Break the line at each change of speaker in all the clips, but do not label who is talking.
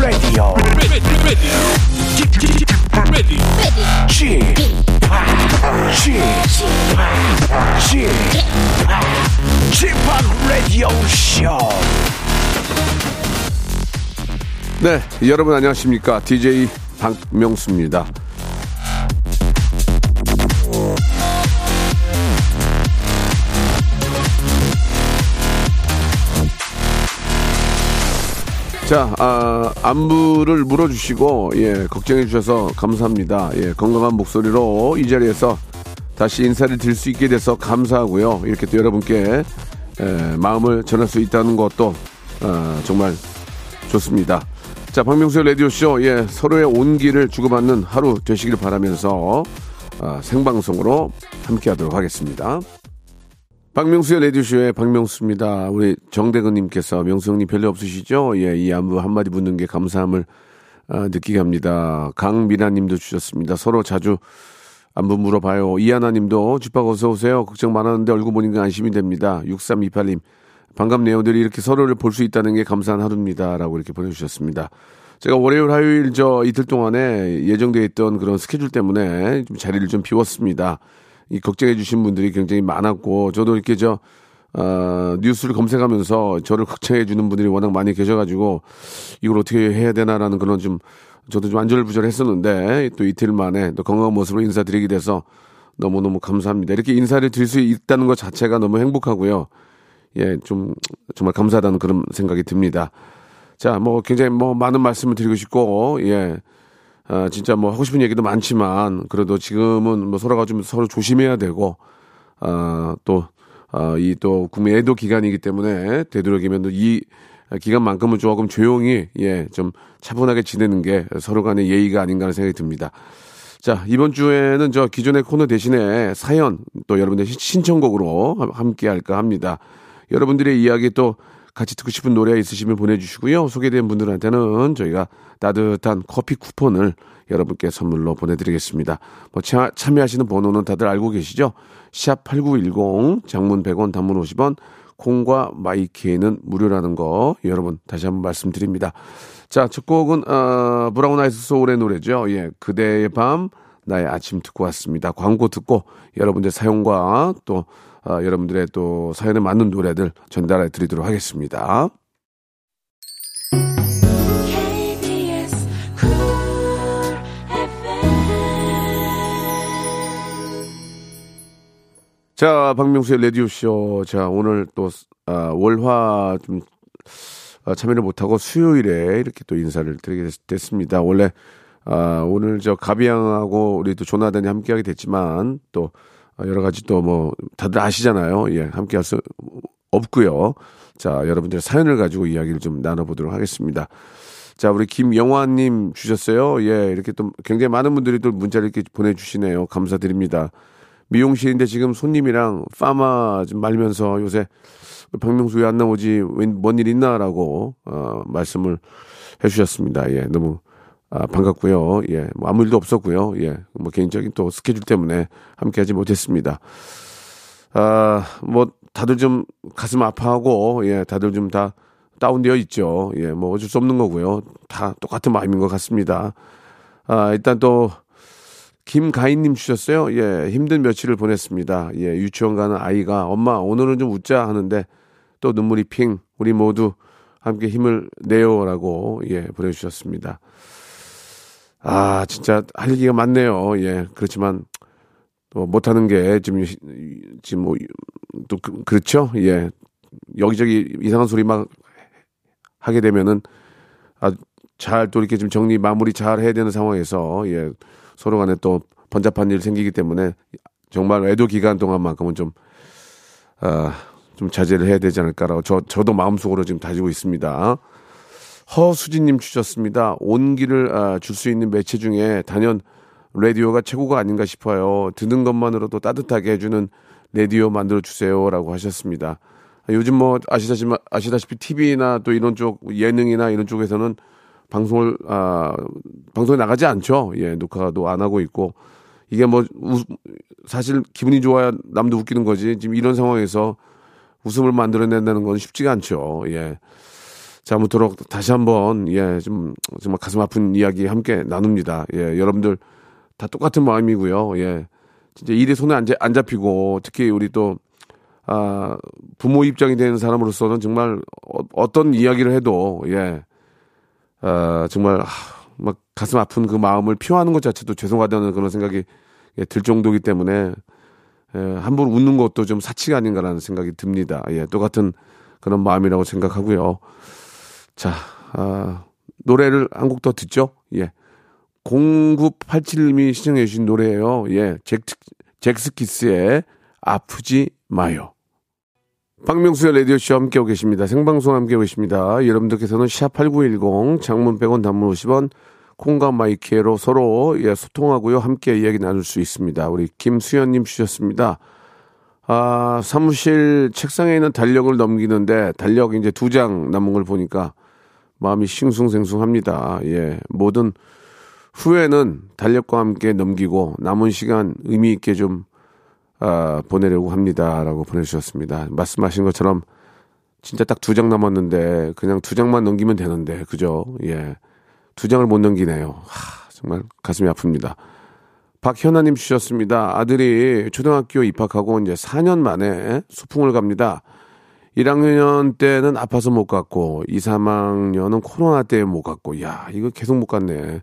Radio.
ready, ready, ready,
g g g p Radio Show.
네, 여러분 안녕하십니까? DJ 박명수입니다. 자, 아, 안부를 물어주시고, 예, 걱정해 주셔서 감사합니다. 예, 건강한 목소리로 이 자리에서 다시 인사를 드릴 수 있게 돼서 감사하고요. 이렇게 또 여러분께 에, 마음을 전할 수 있다는 것도 아, 정말 좋습니다. 자, 박명수의 라디오쇼, 예, 서로의 온기를 주고받는 하루 되시길 바라면서 아, 생방송으로 함께 하도록 하겠습니다. 박명수의 라디오쇼의 박명수입니다. 우리 정대근님께서 명수 형님 별일 없으시죠? 예, 이 안부 한마디 묻는 게 감사함을 아, 느끼게 합니다. 강미라님도 주셨습니다. 서로 자주 안부 물어봐요. 이하나님도 집밥 어서 오세요. 걱정 많았는데 얼굴 보니까 안심이 됩니다. 6328님 반갑네요. 늘 이렇게 서로를 볼 수 있다는 게 감사한 하루입니다라고 이렇게 보내주셨습니다. 제가 월요일, 화요일 저 이틀 동안에 예정되어 있던 그런 스케줄 때문에 좀 자리를 좀 비웠습니다. 이 걱정해 주신 분들이 굉장히 많았고 저도 이렇게 저 어, 뉴스를 검색하면서 저를 걱정해 주는 분들이 워낙 많이 계셔가지고 이걸 어떻게 해야 되나라는 그런 좀 저도 좀 안절부절했었는데 또 이틀 만에 또 건강한 모습으로 인사드리게 돼서 너무너무 감사합니다. 이렇게 인사를 드릴 수 있다는 것 자체가 너무 행복하고요. 예, 좀 정말 감사하다는 그런 생각이 듭니다. 자, 뭐 굉장히 뭐 많은 말씀을 드리고 싶고 예. 아, 진짜 뭐 하고 싶은 얘기도 많지만 그래도 지금은 뭐 서로가 좀 서로 조심해야 되고 아, 또 아, 이 또 국민 애도 기간이기 때문에 되도록이면 이 기간만큼은 조금 조용히 예, 좀 차분하게 지내는 게 서로 간의 예의가 아닌가 하는 생각이 듭니다. 자, 이번 주에는 저 기존의 코너 대신에 사연 또 여러분들 의 신청곡으로 함께 할까 합니다. 여러분들의 이야기 또 같이 듣고 싶은 노래 있으시면 보내주시고요. 소개된 분들한테는 저희가 따뜻한 커피 쿠폰을 여러분께 선물로 보내드리겠습니다. 뭐 차, 참여하시는 번호는 다들 알고 계시죠? 샵 8910 장문 100원 단문 50원 콩과 마이키에는 무료라는 거 여러분 다시 한번 말씀드립니다. 자, 첫 곡은 어, 브라운 아이스 소울의 노래죠. 예, 그대의 밤 나의 아침 듣고 왔습니다. 광고 듣고 여러분들 사용과 또 어, 여러분들의 또 사연에 맞는 노래들 전달해 드리도록 하겠습니다. 자, 박명수의 라디오쇼. 자, 오늘 또, 아, 월화 좀, 아, 참여를 못하고 수요일에 이렇게 또 인사를 드리게 됐, 습니다 원래, 아, 오늘 저 가비양하고 우리 또 조나단이 함께하게 됐지만 또 아, 여러 가지 또 뭐 다들 아시잖아요. 예, 함께 할 수 없고요. 자, 여러분들 사연을 가지고 이야기를 좀 나눠보도록 하겠습니다. 자, 우리 김영화님 주셨어요. 예, 이렇게 또 굉장히 많은 분들이 또 문자를 이렇게 보내주시네요. 감사드립니다. 미용실인데 지금 손님이랑 파마 좀 말면서 요새 박명수 왜 안 나오지? 뭔 일 있나라고 어, 말씀을 해주셨습니다. 예, 너무 아, 반갑고요. 예, 뭐 아무 일도 없었고요. 예, 뭐 개인적인 또 스케줄 때문에 함께하지 못했습니다. 아, 뭐 다들 좀 가슴 아파하고 예, 다들 좀 다 다운되어 있죠. 예, 뭐 어쩔 수 없는 거고요. 다 똑같은 마음인 것 같습니다. 아, 일단 또 김가인님 주셨어요. 예, 힘든 며칠을 보냈습니다. 예, 유치원 가는 아이가 엄마 오늘은 좀 웃자 하는데 또 눈물이 핑 우리 모두 함께 힘을 내요라고 예 보내주셨습니다. 아 진짜 할 얘기가 많네요. 예, 그렇지만 또 못하는 게 지금 지금 뭐 또 그, 그렇죠. 예, 여기저기 이상한 소리 막 하게 되면은 아 잘 또 이렇게 좀 정리 마무리 잘 해야 되는 상황에서 예 서로 간에 또 번잡한 일 생기기 때문에 정말 애도 기간 동안만큼은 좀, 아, 좀 자제를 해야 되지 않을까라고 저, 저도 마음속으로 지금 다지고 있습니다. 허수진님 주셨습니다. 온기를 아, 줄수 있는 매체 중에 단연 라디오가 최고가 아닌가 싶어요. 듣는 것만으로도 따뜻하게 해주는 라디오 만들어 주세요라고 하셨습니다. 요즘 뭐 아시다시피 아시다시피 TV나 또 이런 쪽 예능이나 이런 쪽에서는 방송을 아 방송에 나가지 않죠. 예, 녹화도 안 하고 있고 이게 뭐 우, 사실 기분이 좋아야 남도 웃기는 거지. 지금 이런 상황에서 웃음을 만들어낸다는 건 쉽지가 않죠. 예. 자, 아무쪼록 다시 한번, 예, 좀, 정말 가슴 아픈 이야기 함께 나눕니다. 예, 여러분들 다 똑같은 마음이고요. 예. 진짜 일에 손에 안, 잡- 안 잡히고, 특히 우리 또, 아, 부모 입장이 되는 사람으로서는 정말 어, 떤 이야기를 해도, 예, 아, 정말, 하, 막 가슴 아픈 그 마음을 표하는 것 자체도 죄송하다는 그런 생각이 예, 들 정도이기 때문에, 예, 함부로 웃는 것도 좀 사치가 아닌가라는 생각이 듭니다. 예, 똑같은 그런 마음이라고 생각하고요. 자, 아, 노래를 한 곡 더 듣죠? 예. 0987님이 시청해 주신 노래예요. 예. 잭, 잭스키스의 아프지 마요. 박명수의 라디오쇼 함께하고 계십니다. 생방송 함께하고 계십니다. 여러분들께서는 샵8910 장문 100원 단문 50원 콩과 마이키에로 서로 예, 소통하고요. 함께 이야기 나눌 수 있습니다. 우리 김수현님 주셨습니다. 아, 사무실 책상에 있는 달력을 넘기는데 달력 이제 두 장 남은 걸 보니까 마음이 싱숭생숭합니다. 예. 모든 후회는 달력과 함께 넘기고 남은 시간 의미 있게 좀 아, 보내려고 합니다라고 보내주셨습니다. 말씀하신 것처럼 진짜 딱 두 장 남았는데 그냥 두 장만 넘기면 되는데 그죠? 예. 두 장을 못 넘기네요. 하, 정말 가슴이 아픕니다. 박현아님 주셨습니다. 아들이 초등학교 입학하고 이제 4년 만에 소풍을 갑니다. 1학년 때는 아파서 못 갔고, 2, 3학년은 코로나 때문에 못 갔고, 야, 이거 계속 못 갔네.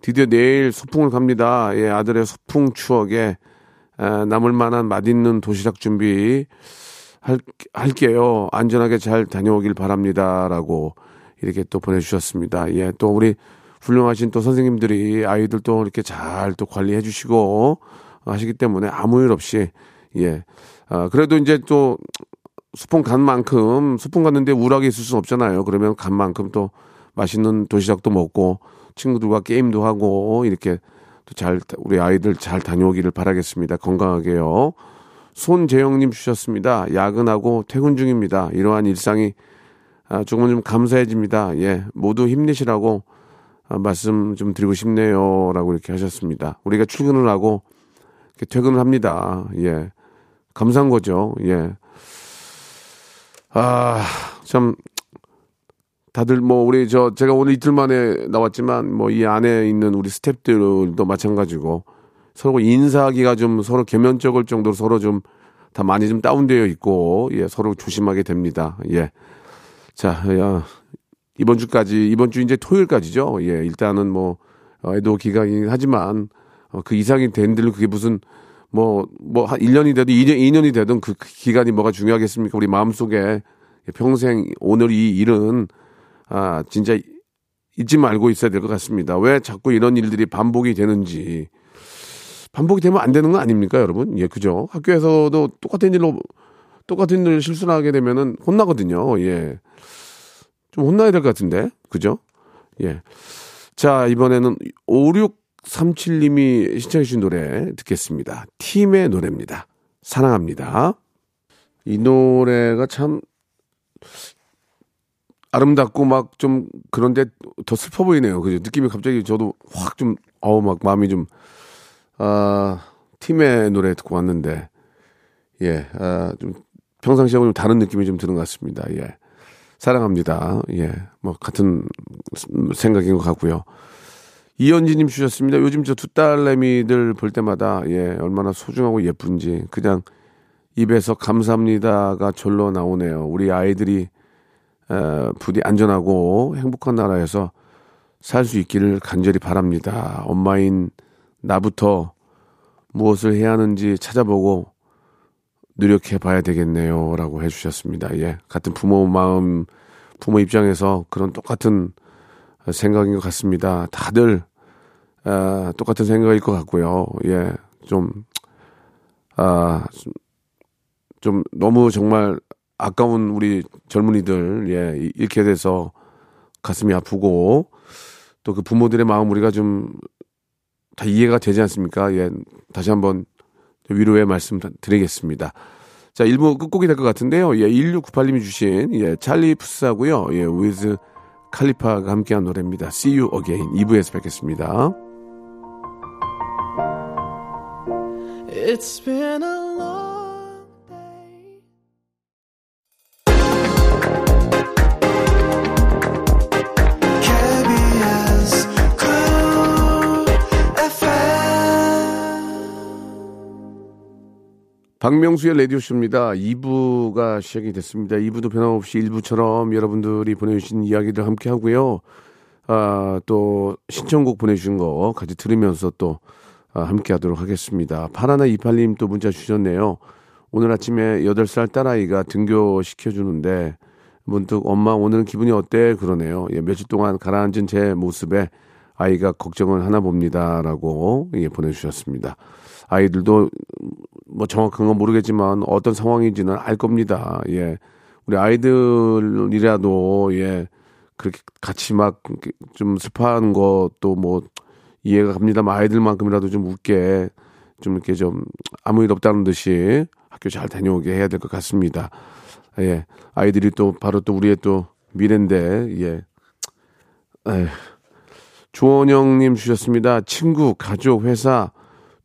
드디어 내일 소풍을 갑니다. 예, 아들의 소풍 추억에 에, 남을 만한 맛있는 도시락 준비 할, 할게요. 안전하게 잘 다녀오길 바랍니다. 라고 이렇게 또 보내주셨습니다. 예, 또 우리 훌륭하신 또 선생님들이 아이들 또 이렇게 잘 또 관리해 주시고 하시기 때문에 아무 일 없이 예. 아, 그래도 이제 또 수풍 간 만큼 수풍 갔는데 우울하게 있을 수는 없잖아요. 그러면 간 만큼 또 맛있는 도시락도 먹고 친구들과 게임도 하고 이렇게 또 잘 우리 아이들 잘 다녀오기를 바라겠습니다. 건강하게요. 손재영님 주셨습니다. 야근하고 퇴근 중입니다. 이러한 일상이 아, 조금은 좀 감사해집니다. 예, 모두 힘내시라고 아, 말씀 좀 드리고 싶네요. 라고 이렇게 하셨습니다. 우리가 출근을 하고 퇴근을 합니다. 예. 감사한 거죠. 예. 아, 참, 다들 뭐, 우리 저, 제가 오늘 이틀 만에 나왔지만 뭐 이 안에 있는 우리 스탭들도 마찬가지고 서로 인사하기가 좀 서로 개면적일 정도로 서로 좀 다 많이 좀 다운되어 있고, 예, 서로 조심하게 됩니다. 예. 자, 야, 이번 주까지, 이번 주 이제 토요일까지죠. 예, 일단은 뭐, 어, 애도 기간이긴 하지만, 어, 그 이상이 된들 그게 무슨, 뭐, 뭐, 한 1년이 되든 2년, 2년이 되든 그 기간이 뭐가 중요하겠습니까? 우리 마음속에 평생 오늘 이 일은, 아, 진짜 잊지 말고 있어야 될 것 같습니다. 왜 자꾸 이런 일들이 반복이 되는지. 반복이 되면 안 되는 거 아닙니까, 여러분? 예, 그죠? 학교에서도 똑같은 일로, 똑같은 일을 실수를 하게 되면은 혼나거든요. 예. 좀 혼나야 될 것 같은데. 그죠? 예. 자, 이번에는 5637님이 신청해주신 노래 듣겠습니다. 팀의 노래입니다. 사랑합니다. 이 노래가 참 아름답고 막 좀 그런데 더 슬퍼 보이네요. 그죠? 느낌이 갑자기 저도 확 좀, 어우, 막 마음이 좀, 아, 팀의 노래 듣고 왔는데, 예, 아, 좀 평상시하고 좀 다른 느낌이 좀 드는 것 같습니다. 예. 사랑합니다. 예. 뭐, 같은 생각인 것 같고요. 이현지님 주셨습니다. 요즘 저 두 딸내미들 볼 때마다, 예, 얼마나 소중하고 예쁜지, 그냥 입에서 감사합니다가 절로 나오네요. 우리 아이들이, 에, 부디 안전하고 행복한 나라에서 살 수 있기를 간절히 바랍니다. 엄마인 나부터 무엇을 해야 하는지 찾아보고 노력해 봐야 되겠네요. 라고 해주셨습니다. 예. 같은 부모 마음, 부모 입장에서 그런 똑같은 생각인 것 같습니다. 다들, 아, 똑같은 생각일 것 같고요. 예. 좀, 아, 좀, 좀 너무 정말 아까운 우리 젊은이들, 예, 이- 이렇게 돼서 가슴이 아프고 또 그 부모들의 마음 우리가 좀 다 이해가 되지 않습니까? 예, 다시 한번 위로의 말씀 드리겠습니다. 자, 1부 끝곡이 될 것 같은데요. 예, 1698님이 주신, 예, 찰리 푸스하고요. 예, 위즈 칼리파가 함께한 노래입니다. See you again. 2부에서 뵙겠습니다.
It's been a long day.
박명수의 라디오쇼입니다. 2부가 시작이 됐습니다. 2부도 변함없이 1부처럼 여러분들이 보내주신 이야기들 함께 하고요. 아, 또 신청곡 보내주신 거 같이 들으면서 또 함께 하도록 하겠습니다. 파라나 이팔님 또 문자 주셨네요. 오늘 아침에 8살 딸아이가 등교 시켜주는데 문득 엄마 오늘은 기분이 어때? 그러네요. 예, 며칠 동안 가라앉은 제 모습에 아이가 걱정을 하나 봅니다라고 예, 보내주셨습니다. 아이들도 뭐 정확한 건 모르겠지만 어떤 상황인지는 알 겁니다. 예. 우리 아이들이라도 예. 그렇게 같이 막좀 슬퍼하는 것도 뭐 이해가 갑니다만 아이들만큼이라도 좀 웃게 좀 이렇게 좀 아무 일 없다는 듯이 학교 잘 다녀오게 해야 될 것 같습니다. 예. 아이들이 또 바로 또 우리의 또 미래인데 예. 에휴. 조원영님 주셨습니다. 친구, 가족, 회사,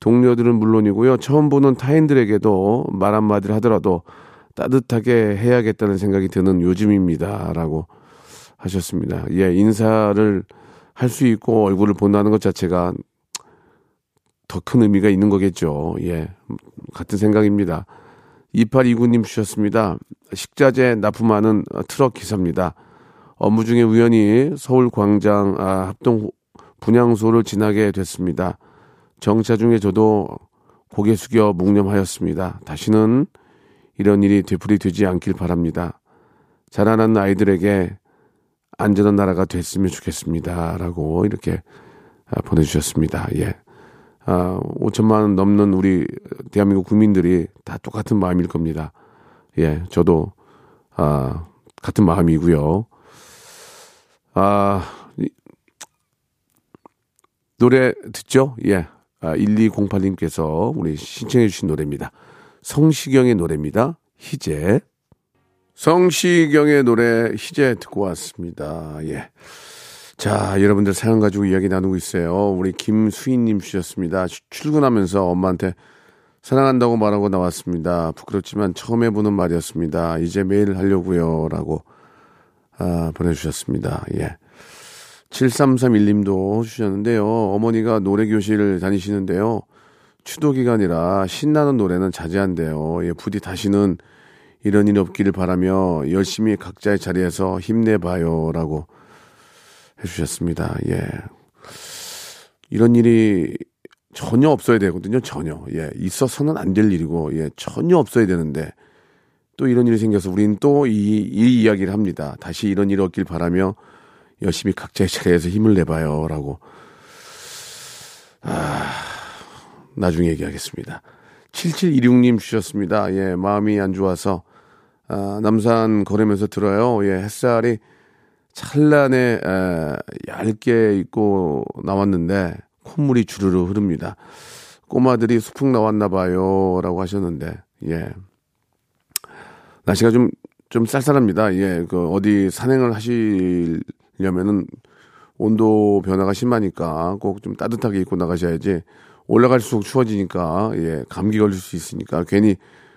동료들은 물론이고요. 처음 보는 타인들에게도 말 한마디를 하더라도 따뜻하게 해야겠다는 생각이 드는 요즘입니다. 라고 하셨습니다. 예, 인사를 할 수 있고 얼굴을 본다는 것 자체가 더 큰 의미가 있는 거겠죠. 예, 같은 생각입니다. 2829님 주셨습니다. 식자재 납품하는 트럭 기사입니다. 업무 중에 우연히 서울 광장 아, 합동 분향소를 지나게 됐습니다. 정차 중에 저도 고개 숙여 묵념하였습니다. 다시는 이런 일이 되풀이되지 않길 바랍니다. 자라나는 아이들에게 안전한 나라가 됐으면 좋겠습니다. 라고 이렇게 아, 보내주셨습니다. 예. 아, 5천만 원 넘는 우리 대한민국 국민들이 다 똑같은 마음일 겁니다. 예, 저도, 아, 같은 마음이고요. 아, 이- 노래 듣죠? 예. 아, 1208님께서 우리 신청해 주신 노래입니다. 성시경의 노래입니다. 희재. 성시경의 노래 희재 듣고 왔습니다. 예. 자, 여러분들 사연 가지고 이야기 나누고 있어요. 우리 김수희님 주셨습니다. 출- 출근하면서 엄마한테 사랑한다고 말하고 나왔습니다. 부끄럽지만 처음 해보는 말이었습니다. 이제 매일 하려고요. 라고 아, 보내주셨습니다. 예. 7331님도 주셨는데요. 어머니가 노래교실을 다니시는데요. 추도 기간이라 신나는 노래는 자제한대요. 예, 부디 다시는 이런 일 없기를 바라며 열심히 각자의 자리에서 힘내봐요. 라고 해주셨습니다. 예. 이런 일이 전혀 없어야 되거든요. 전혀. 예. 있어서는 안 될 일이고, 예. 전혀 없어야 되는데, 또 이런 일이 생겨서 우리는 또 이, 이 이야기를 합니다. 다시 이런 일이 없길 바라며 열심히 각자의 자리에서 힘을 내봐요. 라고. 아, 나중에 얘기하겠습니다. 7726님 주셨습니다. 예, 마음이 안 좋아서, 아, 남산 걸으면서 들어요. 예, 햇살이 찬란해, 에, 얇게 입고 나왔는데, 콧물이 주르르 흐릅니다. 꼬마들이 수풍 나왔나 봐요. 라고 하셨는데, 예. 날씨가 좀, 좀 쌀쌀합니다. 예, 그, 어디 산행을 하시려면은 온도 변화가 심하니까 꼭 좀 따뜻하게 입고 나가셔야지 올라갈수록 추워지니까, 예, 감기 걸릴 수 있으니까 괜히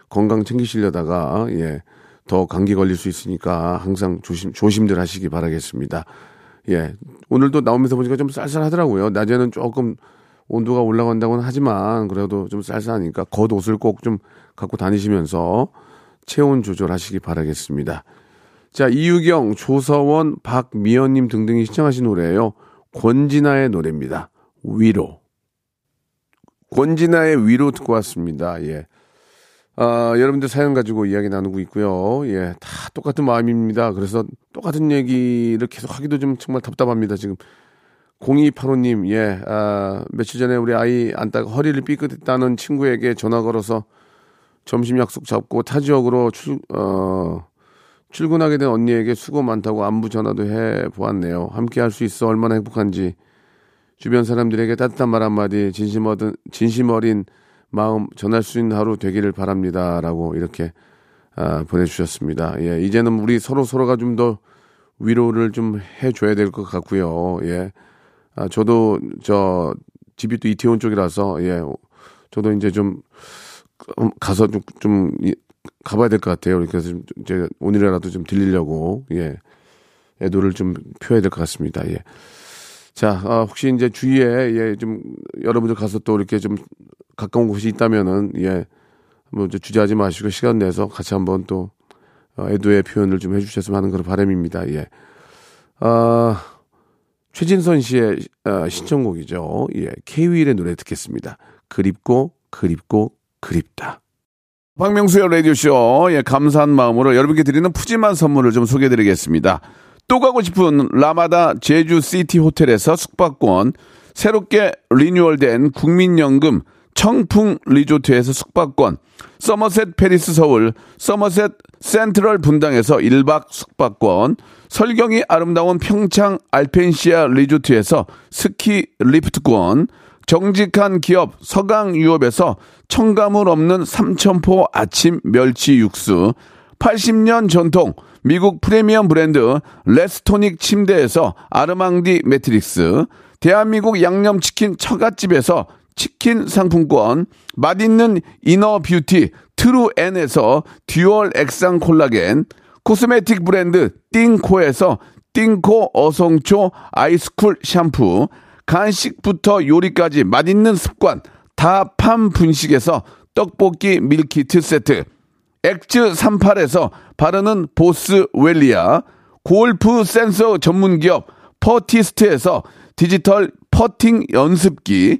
건강 챙기시려다가, 예, 더 감기 걸릴 수 있으니까 항상 조심, 조심들 하시기 바라겠습니다. 예, 오늘도 나오면서 보니까 좀 쌀쌀하더라고요. 낮에는 조금 온도가 올라간다고는 하지만 그래도 좀 쌀쌀하니까 겉옷을 꼭 좀 갖고 다니시면서 체온 조절하시기 바라겠습니다. 자, 이유경, 조서원, 박미연님 등등이 시청하신 노래예요. 권진아의 노래입니다. 위로. 권진아의 위로 듣고 왔습니다. 예. 아, 여러분들 사연 가지고 이야기 나누고 있고요. 예, 다 똑같은 마음입니다. 그래서 똑같은 얘기를 계속 하기도 좀 정말 답답합니다. 지금 0285님, 예, 아, 며칠 전에 우리 아이 안다가 허리를 삐끗했다는 친구에게 전화 걸어서 점심 약속 잡고 타 지역으로 출, 어, 출근하게 된 언니에게 수고 많다고 안부 전화도 해 보았네요. 함께 할 수 있어 얼마나 행복한지 주변 사람들에게 따뜻한 말 한마디 진심 어린, 진심 어린 마음 전할 수 있는 하루 되기를 바랍니다 라고 이렇게 아, 보내주셨습니다. 예, 이제는 우리 서로 서로가 좀 더 위로를 좀 해줘야 될 것 같고요. 예, 아, 저도 저 집이 또 이태원 쪽이라서 예, 저도 이제 좀 음, 가서 좀, 좀 이- 가봐야 될 것 같아요. 그래서 좀 이제 오늘이라도 좀 들리려고 예, 애도를 좀 표해야 될 것 같습니다. 예. 자, 아, 혹시 이제 주위에 예, 좀 여러분들 가서 또 이렇게 좀 가까운 곳이 있다면은 예, 뭐 주저하지 마시고 시간 내서 같이 한번 또 어, 애도의 표현을 좀 해주셨으면 하는 그런 바람입니다. 예. 아, 최진선 씨의 어, 신청곡이죠. 예. K-윌의 노래 듣겠습니다. 그립고, 그립고, 그립다. 박명수의 라디오쇼. 예, 감사한 마음으로 여러분께 드리는 푸짐한 선물을 좀 소개해 드리겠습니다. 또 가고 싶은 라마다 제주시티 호텔에서 숙박권, 새롭게 리뉴얼된 국민연금 청풍 리조트에서 숙박권, 서머셋 팰리스 서울, 서머셋 센트럴 분당에서 1박 숙박권, 설경이 아름다운 평창 알펜시아 리조트에서 스키 리프트권, 정직한 기업 서강유업에서 첨가물 없는 삼천포 아침 멸치 육수, 80년 전통 미국 프리미엄 브랜드 레스토닉 침대에서 아르망디 매트릭스, 대한민국 양념치킨 처갓집에서 치킨 상품권, 맛있는 이너 뷰티 트루엔에서 듀얼 액상 콜라겐, 코스메틱 브랜드 띵코에서 띵코 어성초 아이스쿨 샴푸, 간식부터 요리까지 맛있는 습관 다팜 분식에서 떡볶이 밀키트 세트, 엑즈 38에서 바르는 보스 웰리아, 골프 센서 전문 기업 퍼티스트에서 디지털 퍼팅 연습기,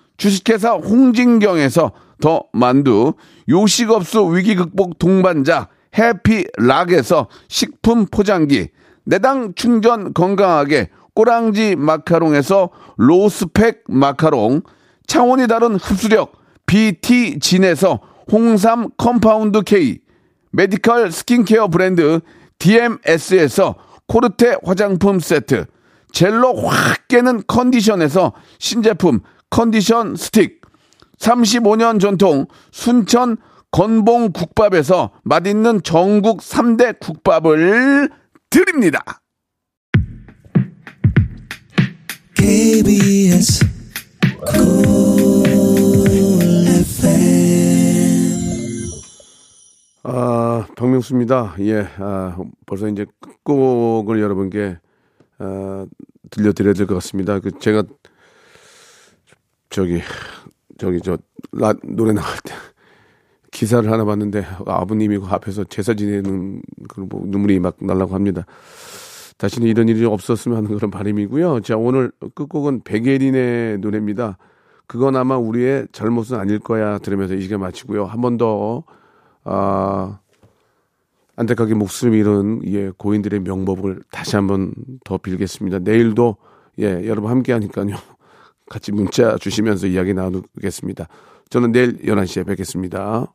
주식회사 홍진경에서 더 만두, 요식업소 위기 극복 동반자 해피락에서 식품 포장기, 내당 충전 건강하게 꼬랑지 마카롱에서 로스펙 마카롱, 차원이 다른 흡수력 BT진에서 홍삼 컴파운드 K, 메디컬 스킨케어 브랜드 DMS에서 코르테 화장품 세트, 젤로 확 깨는 컨디션에서 신제품 컨디션 스틱, 35년 전통 순천 건봉 국밥에서 맛있는 전국 3대 국밥을 드립니다.
KBS
아, 박명수입니다. 예, 아, 벌써 이제 끝곡을 여러분께 아, 들려드려야 될 것 같습니다. 그 제가 저기 저기 저 라, 노래 나갈 때 기사를 하나 봤는데 아버님이 그 앞에서 제사 지내는 그런 뭐 눈물이 막 날라고 합니다. 다시는 이런 일이 없었으면 하는 그런 바람이고요. 자, 오늘 끝곡은 백예린의 노래입니다. 그건 아마 우리의 잘못은 아닐 거야 들으면서 이 시간 마치고요. 한 번 더, 아, 안타깝게 목숨을 잃은 예, 고인들의 명복을 다시 한번 더 빌겠습니다. 내일도 예, 여러분 함께 하니까요. 같이 문자 주시면서 이야기 나누겠습니다. 저는 내일 11시에 뵙겠습니다.